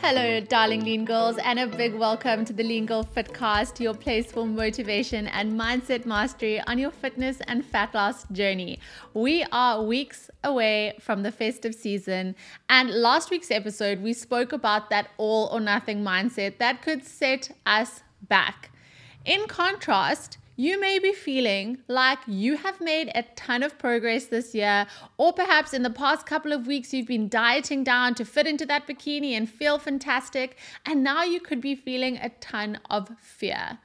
Hello, darling Lean Girls, and a big welcome to the Lean Girl Fitcast, your place for motivation and mindset mastery on your fitness and fat loss journey. We are weeks away from the festive season, and last week's episode, we spoke about that all or nothing mindset that could set us back. In contrast, you may be feeling like you have made a ton of progress this year, or perhaps in the past couple of weeks you've been dieting down to fit into that bikini and feel fantastic, and now you could be feeling a ton of fear.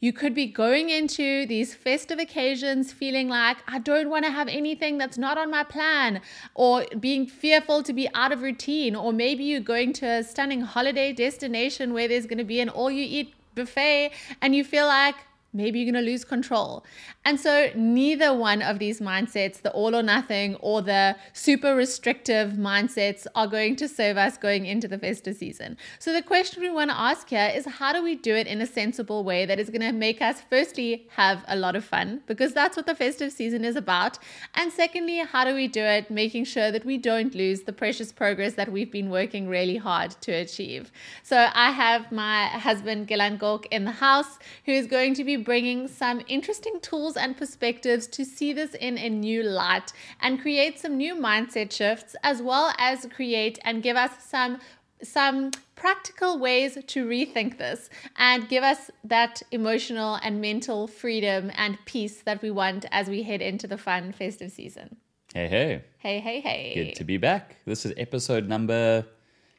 You could be going into these festive occasions feeling like, I don't want to have anything that's not on my plan, or being fearful to be out of routine, or maybe you're going to a stunning holiday destination where there's going to be an all you eat buffet, and you feel like, maybe you're going to lose control. And so, neither one of these mindsets, the all or nothing or the super restrictive mindsets, are going to serve us going into the festive season. So, the question we want to ask here is how do we do it in a sensible way that is going to make us, firstly, have a lot of fun, because that's what the festive season is about. And secondly, how do we do it making sure that we don't lose the precious progress that we've been working really hard to achieve? So, I have my husband, Gilan Gork, in the house who is going to be bringing some interesting tools and perspectives to see this in a new light and create some new mindset shifts, as well as create and give us some some practical ways to rethink this and give us that emotional and mental freedom and peace that we want as we head into the fun festive season. Hey, hey. Hey, hey, hey. Good to be back. This is episode number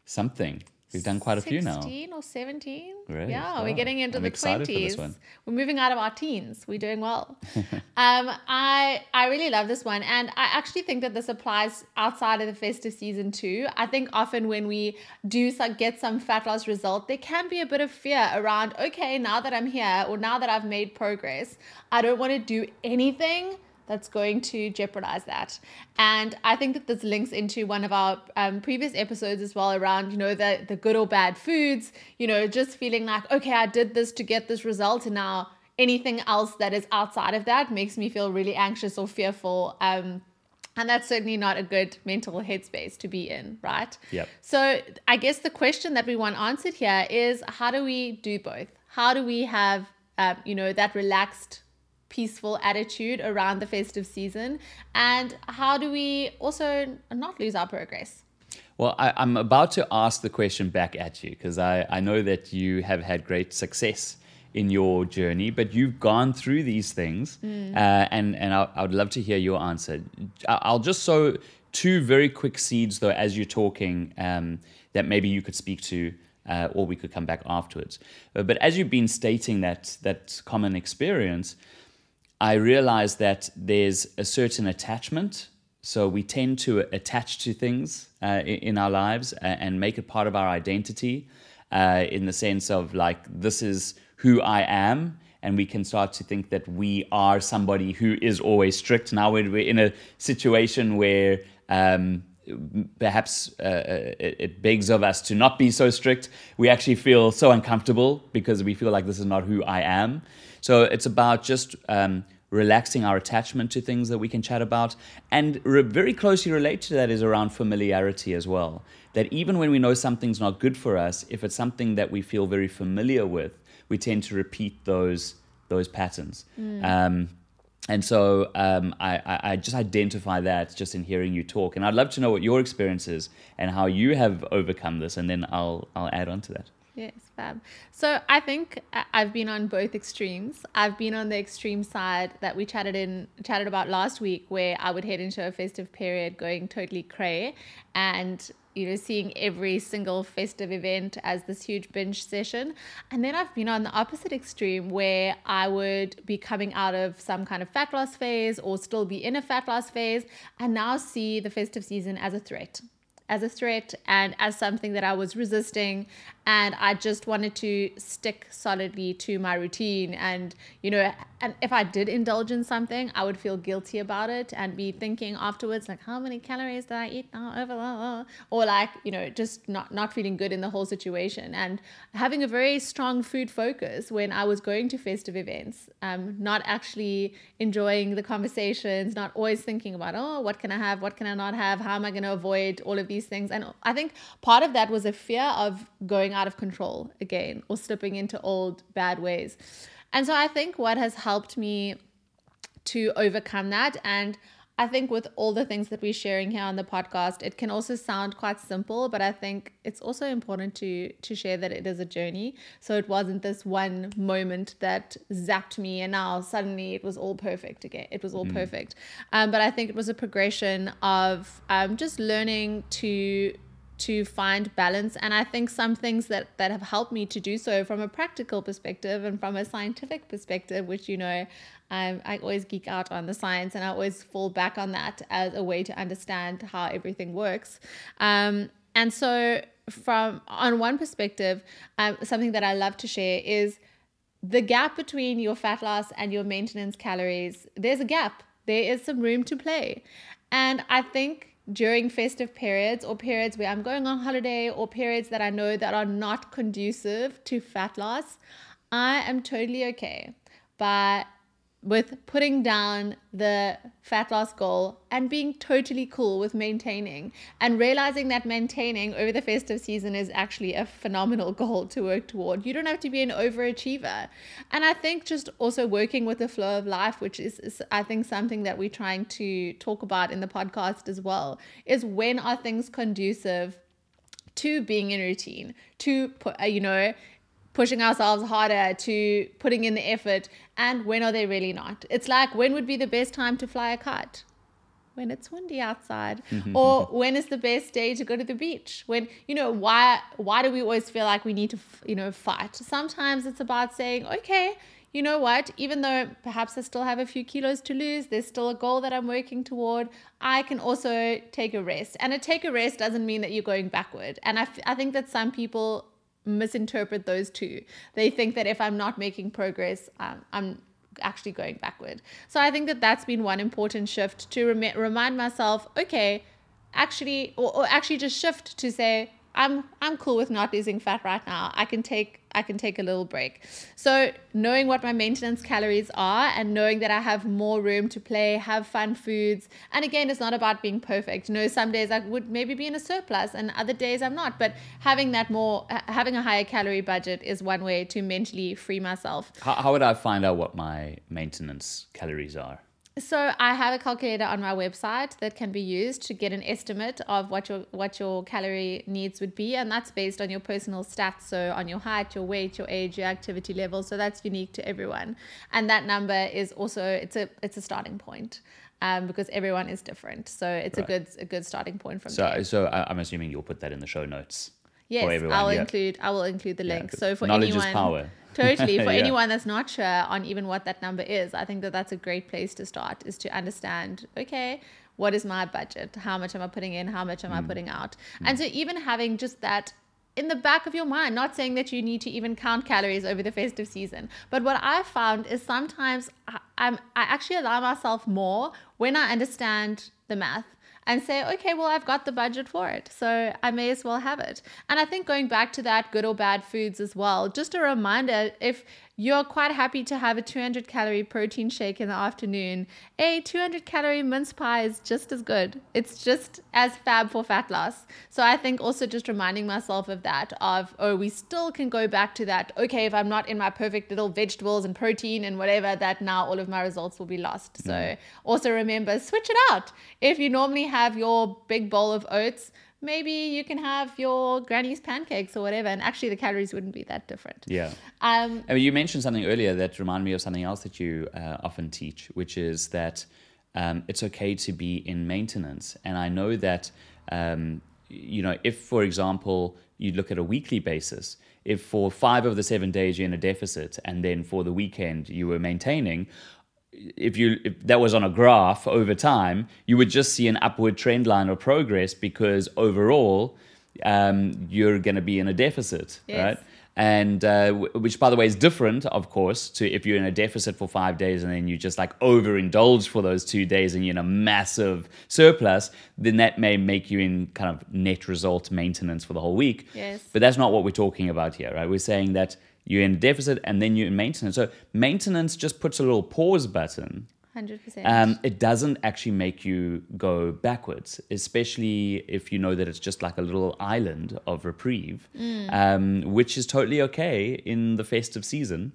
something. We've done quite a few now. 16 or 17. Great. Yeah, Wow. we're getting into I'm the excited for this 20s. one. We're moving out of our teens. We're doing well. um, I I really love this one, and I actually think that this applies outside of the festive season too. I think often when we do so- get some fat loss result, there can be a bit of fear around. Okay, now that I'm here, or now that I've made progress, I don't want to do anything that's going to jeopardize that. And I think that this links into one of our um, previous episodes as well around, you know, the, the good or bad foods, you know, just feeling like, okay, I did this to get this result. And now anything else that is outside of that makes me feel really anxious or fearful. Um, and that's certainly not a good mental headspace to be in, right? Yep. So I guess the question that we want answered here is how do we do both? How do we have, um, you know, that relaxed peaceful attitude around the festive season and how do we also not lose our progress Well, I, I'm about to ask the question back at you because I, I know that you have had great success in your journey, but you've gone through these things, Mm. uh, and and I, I would love to hear your answer. I'll just sow two very quick seeds though as you're talking um, that maybe you could speak to, uh, or we could come back afterwards. Uh, but as you've been stating that that common experience, I realize that there's a certain attachment. So we tend to attach to things uh, in our lives uh, and make it part of our identity uh, in the sense of like, this is who I am. And we can start to think that we are somebody who is always strict. Now we're in a situation where um, perhaps uh, it, it begs of us to not be so strict, we actually feel so uncomfortable because we feel like this is not who I am. So it's about just um, relaxing our attachment to things that we can chat about. And re- very closely related to that is around familiarity as well. That even when we know something's not good for us, if it's something that we feel very familiar with, we tend to repeat those those patterns. Um, and so um, I, I, I just identify that just in hearing you talk. And I'd love to know what your experience is and how you have overcome this. And then I'll, I'll add on to that. Yes, fab. So I think I've been on both extremes. I've been on the extreme side that we chatted in chatted about last week, where I would head into a festive period going totally cray, and you know seeing every single festive event as this huge binge session. And then I've been on the opposite extreme where I would be coming out of some kind of fat loss phase or still be in a fat loss phase, and now see the festive season as a threat as a threat and as something that I was resisting and I just wanted to stick solidly to my routine. And you know, and if I did indulge in something, I would feel guilty about it and be thinking afterwards, like, how many calories did I eat now? Over, or like, you know, just not not feeling good in the whole situation. And having a very strong food focus when I was going to festive events, um, not actually enjoying the conversations, not always thinking about, oh, what can I have, what can I not have, how am I going to avoid all of these things. And I think part of that was a fear of going out of control again or slipping into old bad ways. And so I think what has helped me to overcome that and I think with all the things that we're sharing here on the podcast, it can also sound quite simple, but I think it's also important to to share that it is a journey. So it wasn't this one moment that zapped me, and now suddenly it was all perfect again. It was all mm. perfect, um, but I think it was a progression of um, just learning to to find balance. And i think some things that that have helped me to do so from a practical perspective and from a scientific perspective which you know i always geek out on the science and i always fall back on that as a way to understand how everything works. Um, and so from on one perspective um, something that i love to share is the gap between your fat loss and your maintenance calories there's a gap. There is some room to play. And i think during festive periods or periods where I'm going on holiday or periods that I know that are not conducive to fat loss, I am totally okay. But with putting down the fat loss goal and being totally cool with maintaining and realizing that maintaining over the festive season is actually a phenomenal goal to work toward. You don't have to be an overachiever. And I think just also working with the flow of life, which is, is I think something that we're trying to talk about in the podcast as well, is when are things conducive to being in routine, to uh, you know, pushing ourselves harder to putting in the effort and when are they really not? It's like when would be the best time to fly a kite? When it's windy outside. Mm-hmm. Or when is the best day to go to the beach? When you know why why do we always feel like we need to you know fight? Sometimes it's about saying okay you know what? Even though perhaps i still have a few kilos to lose there's still a goal that i'm working toward i can also take a rest. And a take a rest doesn't mean that you're going backward. And I, f- I think that some people misinterpret those two. They think that if I'm not making progress, um, I'm actually going backward. So I think that that's been one important shift to rem- remind myself, okay, actually, or, or actually just shift to say, I'm I'm cool with not losing fat right now. I can take I can take a little break. So knowing what my maintenance calories are and knowing that I have more room to play, have fun foods. And again, it's not about being perfect. You know, some days I would maybe be in a surplus and other days I'm not. But having that more having a higher calorie budget is one way to mentally free myself. How, how would I find out what my maintenance calories are? So I have a calculator on my website that can be used to get an estimate of what your what your calorie needs would be, and that's based on your personal stats. So on your height, your weight, your age, your activity level. So that's unique to everyone, and that number is also it's a it's a starting point. Um, because everyone is different, so it's right. a good a good starting point from so, there. So I'm assuming you'll put that in the show notes. Yes, I'll yeah. include I will include the link. Yeah, so for knowledge anyone, is power. totally. For yeah. anyone that's not sure on even what that number is, I think that that's a great place to start. Is to understand. Okay, what is my budget? How much am I putting in? How much am mm. I putting out? Mm. And so even having just that in the back of your mind, not saying that you need to even count calories over the festive season. But what I found is sometimes I, I'm I actually allow myself more when I understand the math and say, okay, well, I've got the budget for it. So I may as well have it. And I think going back to that good or bad foods as well, just a reminder if you're quite happy to have a 200 calorie protein shake in the afternoon. A 200 calorie mince pie is just as good. It's just as fab for fat loss. So I think also just reminding myself of that of oh we still can go back to that. Okay, if I'm not in my perfect little vegetables and protein and whatever that now all of my results will be lost. So mm. also remember switch it out. If you normally have your big bowl of oats, maybe you can have your granny's pancakes or whatever, and actually the calories wouldn't be that different. Yeah. Um, I mean, you mentioned something earlier that reminded me of something else that you uh, often teach, which is that um, it's okay to be in maintenance. And I know that, um, you know, if, for example, you look at a weekly basis, if for five of the seven days you're in a deficit and then for the weekend you were maintaining, if you if that was on a graph over time, you would just see an upward trend line of progress because overall um, you're going to be in a deficit, Yes. right? And uh, which, by the way, is different, of course, to if you're in a deficit for five days and then you just like overindulge for those two days and you're in a massive surplus, then that may make you in kind of net result maintenance for the whole week. Yes. But that's not what we're talking about here, right? We're saying that you're in deficit and then you're in maintenance. So maintenance just puts a little pause button 100%. um, it doesn't actually make you go backwards, especially if you know that it's just like a little island of reprieve, um, which is totally okay in the festive season.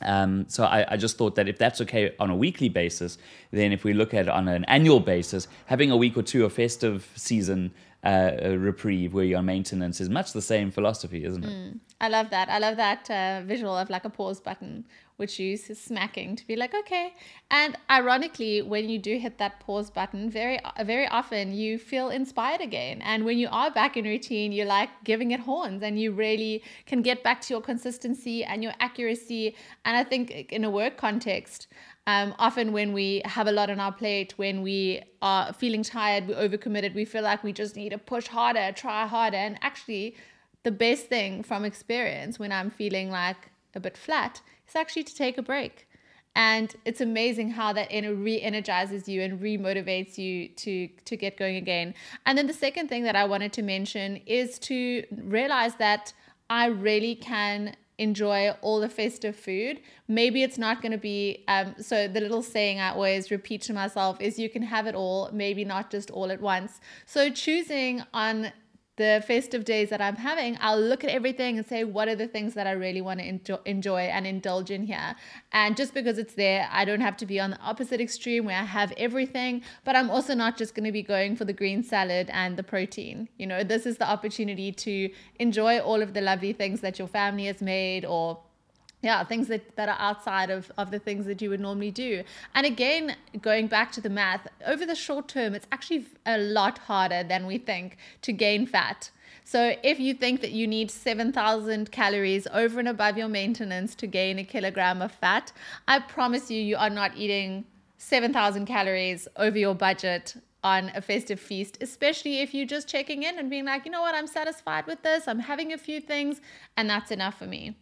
Um, so I, I just thought that if that's okay on a weekly basis, then if we look at it on an annual basis, having a week or two of festive season uh, a reprieve where you're on maintenance is much the same philosophy, isn't it? I love that. I love that uh, visual of like a pause button, which use smacking to be like, okay. And ironically, when you do hit that pause button, very, very often you feel inspired again. And when you are back in routine, you're like giving it horns and you really can get back to your consistency and your accuracy. And I think in a work context, um, often when we have a lot on our plate, when we are feeling tired, we're overcommitted, we feel like we just need to push harder, try harder. And actually, the best thing from experience when I'm feeling like a bit flat is actually to take a break. And it's amazing how that re energizes you and remotivates you to, to get going again. And then the second thing that I wanted to mention is to realize that I really can enjoy all the festive food. Maybe it's not going to be, um, so the little saying I always repeat to myself is you can have it all, maybe not just all at once. So choosing on the festive days that I'm having, I'll look at everything and say, what are the things that I really want to enjoy, enjoy and indulge in here? And just because it's there, I don't have to be on the opposite extreme where I have everything, but I'm also not just going to be going for the green salad and the protein. You know, this is the opportunity to enjoy all of the lovely things that your family has made or yeah things that, that are outside of, of the things that you would normally do. And again going back to the math over the short term it's actually a lot harder than we think to gain fat. So if you think that you need 7000 calories over and above your maintenance to gain a kilogram of fat i promise you you are not eating 7000 calories over your budget on a festive feast, especially if you're just checking in and being like, you know what, I'm satisfied with this, I'm having a few things, and that's enough for me.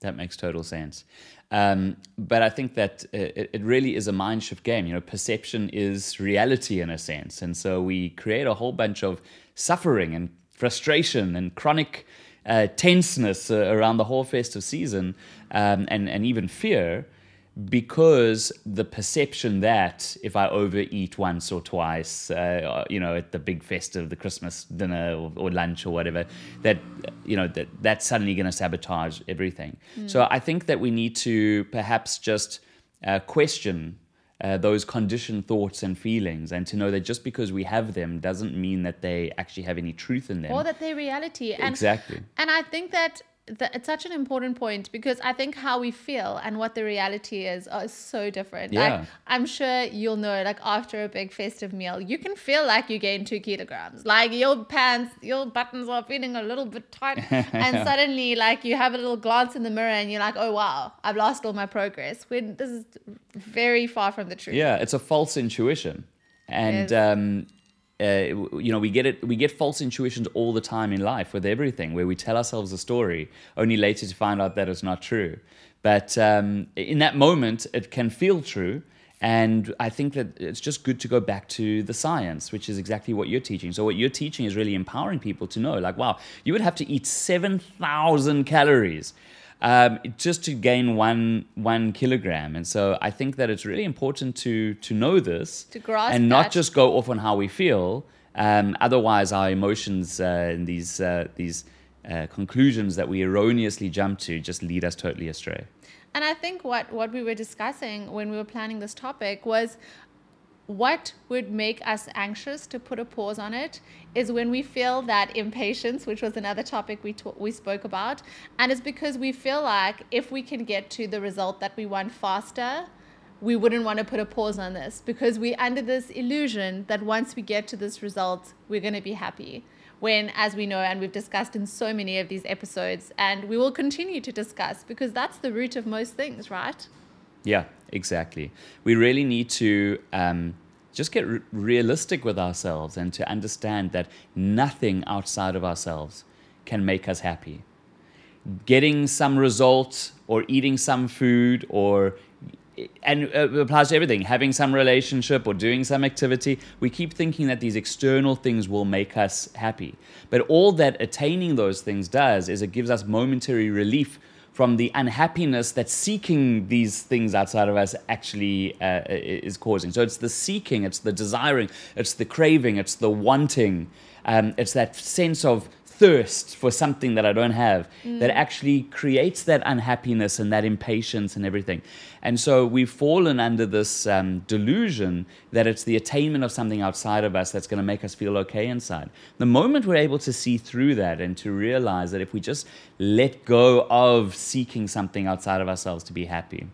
That makes total sense. Um, but I think that it, it really is a mind shift game. You know, perception is reality in a sense. And so we create a whole bunch of suffering and frustration and chronic uh, tenseness uh, around the whole festive season um, and, and even fear because the perception that if I overeat once or twice, uh, you know, at the big festive, the Christmas dinner or, or lunch or whatever, that you know that that's suddenly going to sabotage everything. So I think that we need to perhaps just uh, question. Uh, those conditioned thoughts and feelings, and to know that just because we have them doesn't mean that they actually have any truth in them. or that they're reality. And, Exactly. And I think that, that it's such an important point because I think how we feel and what the reality is are so different. Yeah. Like I'm sure you'll know, like after a big festive meal, you can feel like you gained two kilograms. Like your pants, your buttons are feeling a little bit tight, and suddenly, like you have a little glance in the mirror and you're like, oh wow, I've lost all my progress. When this is very far from the truth. Yeah, it's a false intuition, and Yes. um, uh, you know we get it. We get false intuitions all the time in life with everything, where we tell ourselves a story only later to find out that it's not true. But um, in that moment, it can feel true. And I think that it's just good to go back to the science, which is exactly what you're teaching. So, what you're teaching is really empowering people to know, like, wow, you would have to eat 7,000 calories um, just to gain one one kilogram. And so I think that it's really important to to know this To grasp and not that. just go off on how we feel. Um, otherwise, our emotions uh, and these uh, these uh, conclusions that we erroneously jump to just lead us totally astray. And I think what, what we were discussing when we were planning this topic was what would make us anxious to put a pause on it is when we feel that impatience, which was another topic we we spoke about, and it's because we feel like if we can get to the result that we want faster, we wouldn't want to put a pause on this because we're under this illusion that once we get to this result, we're going to be happy. When, as we know, and we've discussed in so many of these episodes, and we will continue to discuss because that's the root of most things, right? Yeah, exactly. We really need to um, just get r- realistic with ourselves and to understand that nothing outside of ourselves can make us happy. Getting some result or eating some food or and it applies to everything having some relationship or doing some activity we keep thinking that these external things will make us happy but all that attaining those things does is it gives us momentary relief from the unhappiness that seeking these things outside of us actually uh, is causing. So it's the seeking, it's the desiring, it's the craving, it's the wanting, um, it's that sense of thirst for something that I don't have mm. that actually creates that unhappiness and that impatience and everything. And so we've fallen under this um, delusion that it's the attainment of something outside of us that's going to make us feel okay inside. The moment we're able to see through that and to realize that if we just let go of seeking something outside of ourselves to be happy,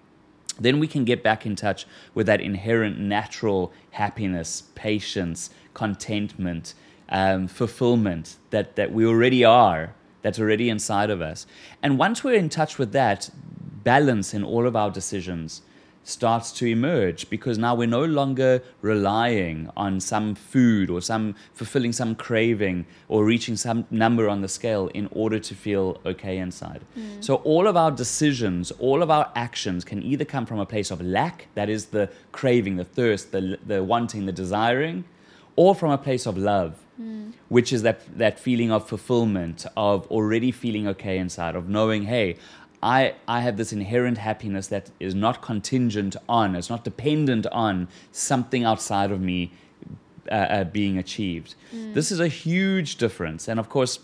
then we can get back in touch with that inherent natural happiness, patience, contentment, um, fulfillment that, that we already are, that's already inside of us. And once we're in touch with that, balance in all of our decisions starts to emerge because now we're no longer relying on some food or some fulfilling some craving or reaching some number on the scale in order to feel okay inside. Mm. So all of our decisions, all of our actions can either come from a place of lack, that is the craving, the thirst, the, the wanting, the desiring, or from a place of love mm. which is that that feeling of fulfillment, of already feeling okay inside, of knowing, hey, I, I have this inherent happiness that is not contingent on, it's not dependent on something outside of me uh, uh, being achieved. Mm. This is a huge difference. And of course,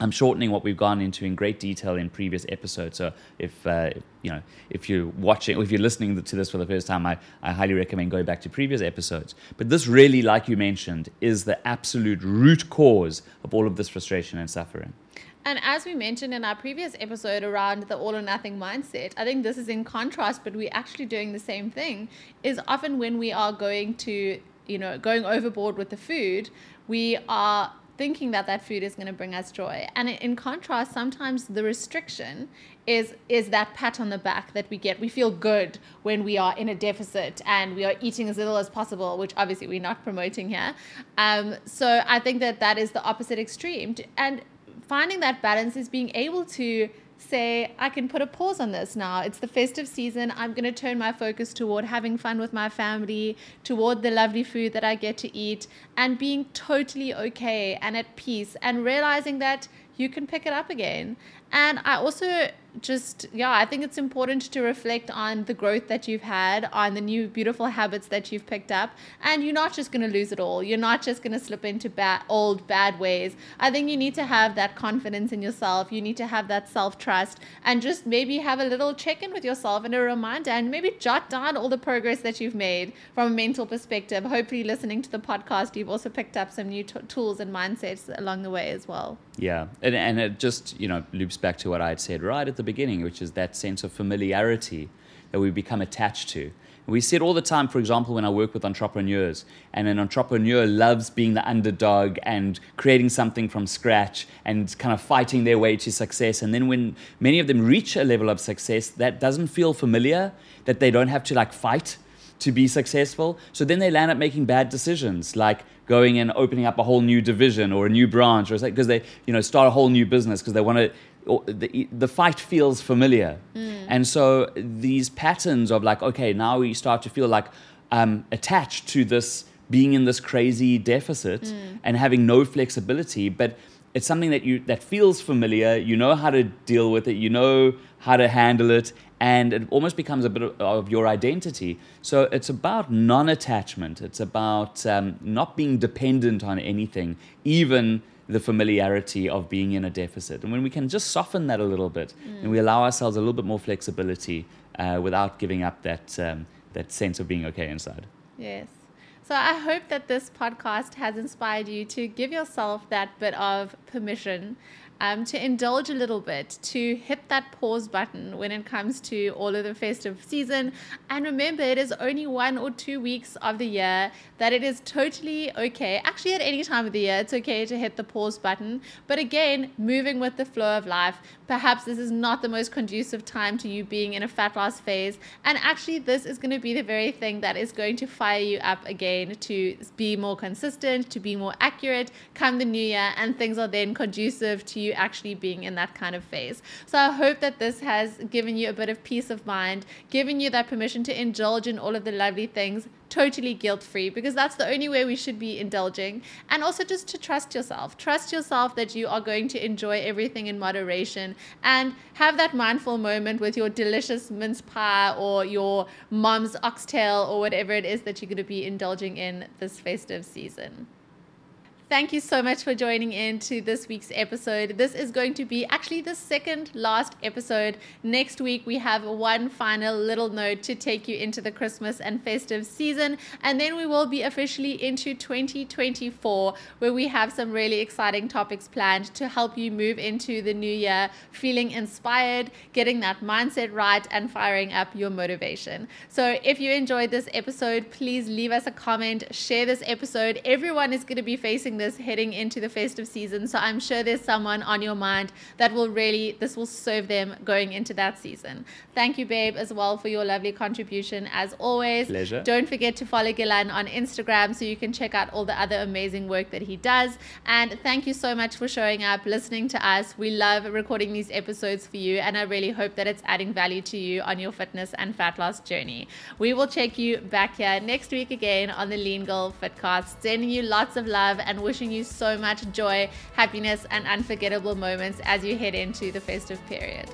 I'm shortening what we've gone into in great detail in previous episodes. So if uh, you know if you're watching or if you're listening to this for the first time, I, I highly recommend going back to previous episodes. But this really, like you mentioned, is the absolute root cause of all of this frustration and suffering. And as we mentioned in our previous episode around the all or nothing mindset, I think this is in contrast, but we're actually doing the same thing. Is often when we are going to, you know, going overboard with the food, we are thinking that that food is going to bring us joy. And in contrast, sometimes the restriction is is that pat on the back that we get. We feel good when we are in a deficit and we are eating as little as possible, which obviously we're not promoting here. Um, so I think that that is the opposite extreme. And finding that balance is being able to say, I can put a pause on this now. It's the festive season. I'm going to turn my focus toward having fun with my family, toward the lovely food that I get to eat, and being totally okay and at peace, and realizing that you can pick it up again. And I also just, yeah, I think it's important to reflect on the growth that you've had, on the new beautiful habits that you've picked up. And you're not just going to lose it all. You're not just going to slip into bad, old, bad ways. I think you need to have that confidence in yourself. You need to have that self trust and just maybe have a little check in with yourself and a reminder and maybe jot down all the progress that you've made from a mental perspective. Hopefully, listening to the podcast, you've also picked up some new t- tools and mindsets along the way as well. Yeah. And, and it just, you know, loops back to what I had said right at the beginning, which is that sense of familiarity that we become attached to. We see it all the time, for example, when I work with entrepreneurs, and an entrepreneur loves being the underdog and creating something from scratch and kind of fighting their way to success. And then when many of them reach a level of success that doesn't feel familiar, that they don't have to like fight to be successful. So then they land up making bad decisions, like going and opening up a whole new division or a new branch, or because they, you know, start a whole new business because they want to. The, the fight feels familiar, mm. and so these patterns of like, okay, now we start to feel like um, attached to this being in this crazy deficit mm. and having no flexibility, but it's something that you that feels familiar you know how to deal with it you know how to handle it and it almost becomes a bit of your identity so it's about non-attachment it's about um, not being dependent on anything even the familiarity of being in a deficit and when we can just soften that a little bit mm. and we allow ourselves a little bit more flexibility uh, without giving up that um, that sense of being okay inside yes so I hope that this podcast has inspired you to give yourself that bit of permission um, to indulge a little bit, to hit that pause button when it comes to all of the festive season. And remember, it is only one or two weeks of the year that it is totally okay. Actually, at any time of the year, it's okay to hit the pause button. But again, moving with the flow of life, perhaps this is not the most conducive time to you being in a fat loss phase. And actually, this is going to be the very thing that is going to fire you up again to be more consistent, to be more accurate come the new year, and things are then conducive to you actually being in that kind of phase. So I hope that this has given you a bit of peace of mind, given you that permission to indulge in all of the lovely things totally guilt free because that's the only way we should be indulging. And also just to trust yourself. Trust yourself that you are going to enjoy everything in moderation and have that mindful moment with your delicious mince pie or your mom's oxtail or whatever it is that you're going to be indulging in this festive season. Thank you so much for joining in to this week's episode. This is going to be actually the second last episode. Next week, we have one final little note to take you into the Christmas and festive season. And then we will be officially into 2024, where we have some really exciting topics planned to help you move into the new year feeling inspired, getting that mindset right, and firing up your motivation. So if you enjoyed this episode, please leave us a comment, share this episode. Everyone is going to be facing this heading into the festive season. So I'm sure there's someone on your mind that will really, this will serve them going into that season. Thank you, babe, as well for your lovely contribution as always. Pleasure. Don't forget to follow Gilan on Instagram so you can check out all the other amazing work that he does. And thank you so much for showing up, listening to us. We love recording these episodes for you, and I really hope that it's adding value to you on your fitness and fat loss journey. We will check you back here next week again on the Lean Girl Fitcast, sending you lots of love and wishing you so much joy, happiness, and unforgettable moments as you head into the festive period.